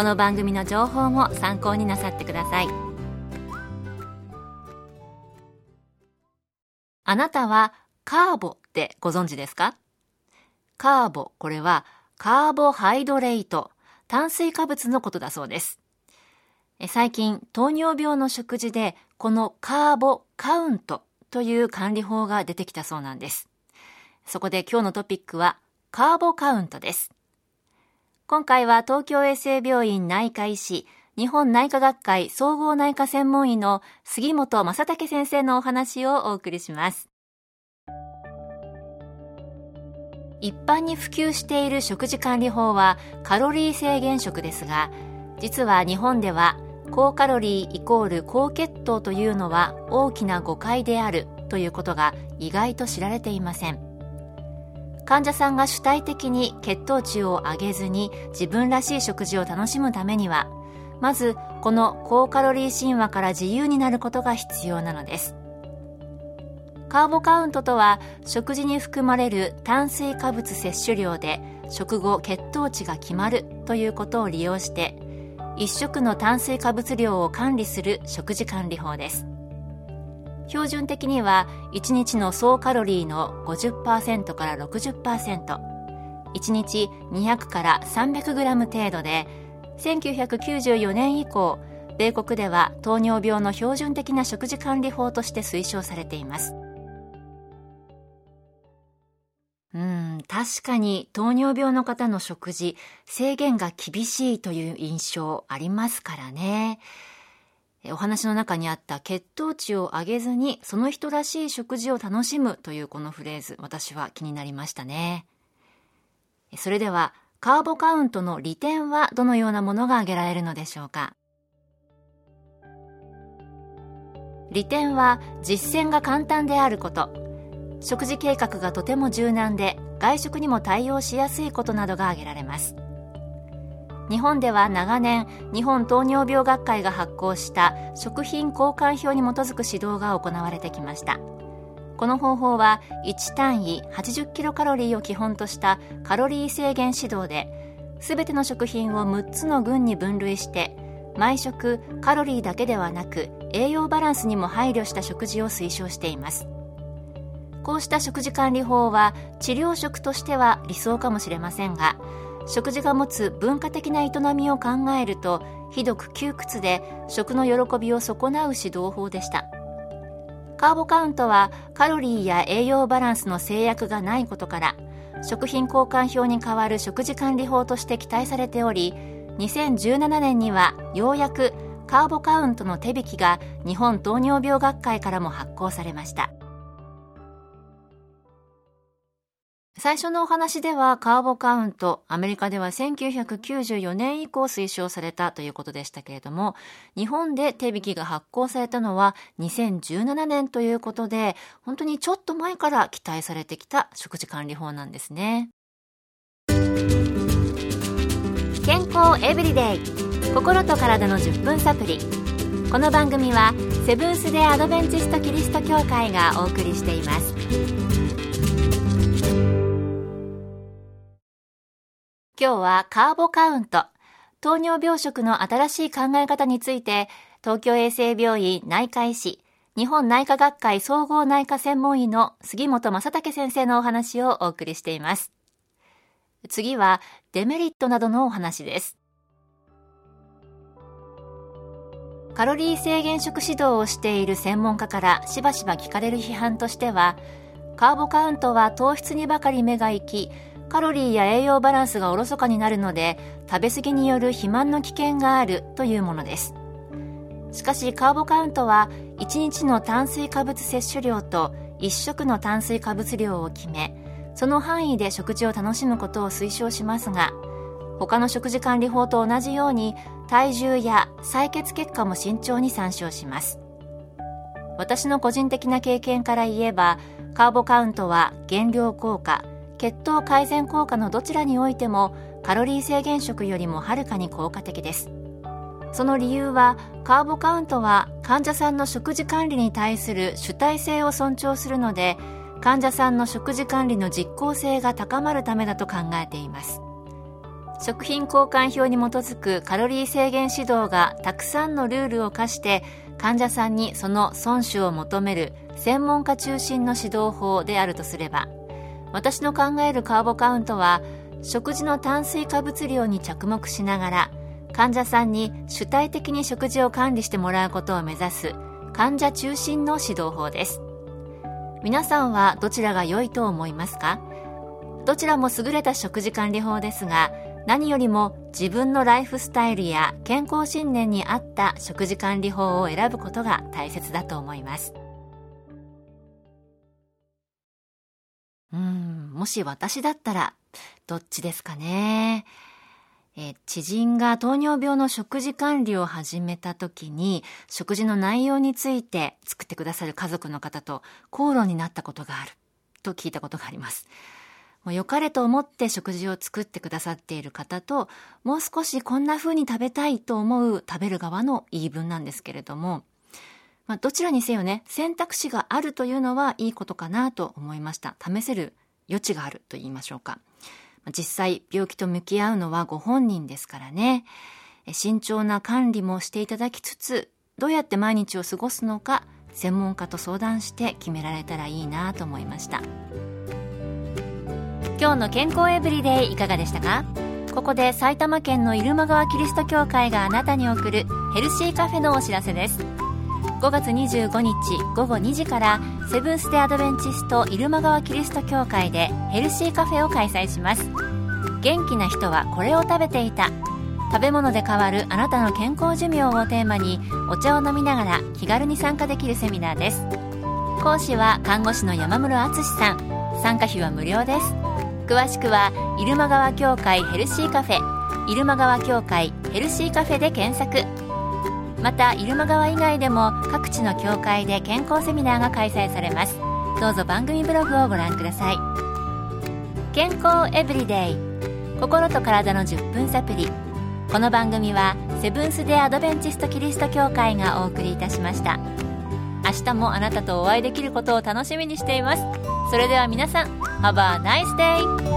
この番組の情報も参考になさってくださいあなたはカーボってご存知ですか？カーボ、これはカーボハイドレイト、炭水化物のことだそうです。最近、糖尿病の食事でこのカーボカウントという管理法が出てきたそうなんです。そこで今日のトピックはカーボカウントです。今回は東京衛生病院内科医師、日本内科学会総合内科専門医の杉本正武先生のお話をお送りします。一般に普及している食事管理法はカロリー制限食ですが、実は日本では高カロリーイコール高血糖というのは大きな誤解であるということが意外と知られていません。患者さんが主体的に血糖値を上げずに自分らしい食事を楽しむためにはまずこの高カロリー神話から自由になることが必要なのです。カーボカウントとは食事に含まれる炭水化物摂取量で食後血糖値が決まるということを利用して一食の炭水化物量を管理する食事管理法です。標準的には1日の総カロリーの50%から60%、1日200から300グラム程度で、1994年以降、米国では糖尿病の標準的な食事管理法として推奨されています。うん、確かに糖尿病の方の食事、制限が厳しいという印象ありますからね。お話の中にあった血糖値を上げずにその人らしい食事を楽しむというこのフレーズ、私は気になりましたね。それでは、カーボカウントの利点はどのようなものが挙げられるのでしょうか？利点は実践が簡単であること、食事計画がとても柔軟で外食にも対応しやすいことなどが挙げられます。日本では長年日本糖尿病学会が発行した食品交換表に基づく指導が行われてきました。この方法は1単位80キロカロリーを基本としたカロリー制限指導で全ての食品を6つの群に分類して毎食カロリーだけではなく栄養バランスにも配慮した食事を推奨しています。こうした食事管理法は治療食としては理想かもしれませんが食事が持つ文化的な営みを考えるとひどく窮屈で食の喜びを損なう指導法でした。カーボカウントはカロリーや栄養バランスの制約がないことから食品交換表に代わる食事管理法として期待されており2017年にはようやくカーボカウントの手引きが日本糖尿病学会からも発行されました。最初のお話ではカーボカウント、アメリカでは1994年以降推奨されたということでしたけれども、日本で手引きが発行されたのは2017年ということで、本当にちょっと前から期待されてきた食事管理法なんですね。健康エブリデイ心と体の10分サプリこの番組はセブンス・デ・アドベンチスト・キリスト教会がお送りしています今日はカーボカウント、糖尿病食の新しい考え方について、東京衛生病院内科医師、日本内科学会総合内科専門医の杉本正武先生のお話をお送りしています。次はデメリットなどのお話です。カロリー制限食指導をしている専門家からしばしば聞かれる批判としてはカーボカウントは糖質にばかり目が行きカロリーや栄養バランスがおろそかになるので食べ過ぎによる肥満の危険があるというものです。しかしカーボカウントは1日の炭水化物摂取量と1食の炭水化物量を決めその範囲で食事を楽しむことを推奨しますが他の食事管理法と同じように体重や採血結果も慎重に参照します。私の個人的な経験から言えばカーボカウントは減量効果血糖改善効果のどちらにおいてもカロリー制限食よりもはるかに効果的です。その理由はカーボカウントは患者さんの食事管理に対する主体性を尊重するので患者さんの食事管理の実効性が高まるためだと考えています。食品交換表に基づくカロリー制限指導がたくさんのルールを課して患者さんにその遵守を求める専門家中心の指導法であるとすれば私の考えるカーボカウントは食事の炭水化物量に着目しながら患者さんに主体的に食事を管理してもらうことを目指す患者中心の指導法です。皆さんはどちらが良いと思いますか？どちらも優れた食事管理法ですが何よりも自分のライフスタイルや健康信念に合った食事管理法を選ぶことが大切だと思います。うんもし私だったらどっちですかね。え知人が糖尿病の食事管理を始めた時に食事の内容について作ってくださる家族の方と口論になったことがあると聞いたことがあります。もう良かれと思って食事を作ってくださっている方と、もう少しこんな風に食べたいと思う食べる側の言い分なんですけれども、まあ、どちらにせよね、選択肢があるというのはいいことかなと思いました。試せる余地があると言いましょうか。実際、病気と向き合うのはご本人ですからね。慎重な管理もしていただきつつ、どうやって毎日を過ごすのか、専門家と相談して決められたらいいなと思いました。今日の健康エブリデイいかがでしたか？ここで埼玉県の入間川キリスト教会があなたに送るヘルシーカフェのお知らせです5月25日午後2時からセブンス・デ・アドベンチスト入間川キリスト教会でヘルシーカフェを開催します。元気な人はこれを食べていた。食べ物で変わるあなたの健康寿命をテーマにお茶を飲みながら気軽に参加できるセミナーです。講師は看護師の山室敦さん。参加費は無料です。詳しくは入間川協会ヘルシーカフェ。入間川協会ヘルシーカフェで検索。また入間川以外でも各地の協会で健康セミナーが開催されます。どうぞ番組ブログをご覧ください。健康エブリデイ。心と体の10分サプリこの番組はセブンス・デ・アドベンチスト・キリスト教会がお送りいたしました。明日もあなたとお会いできることを楽しみにしています。それでは皆さん Have a nice day!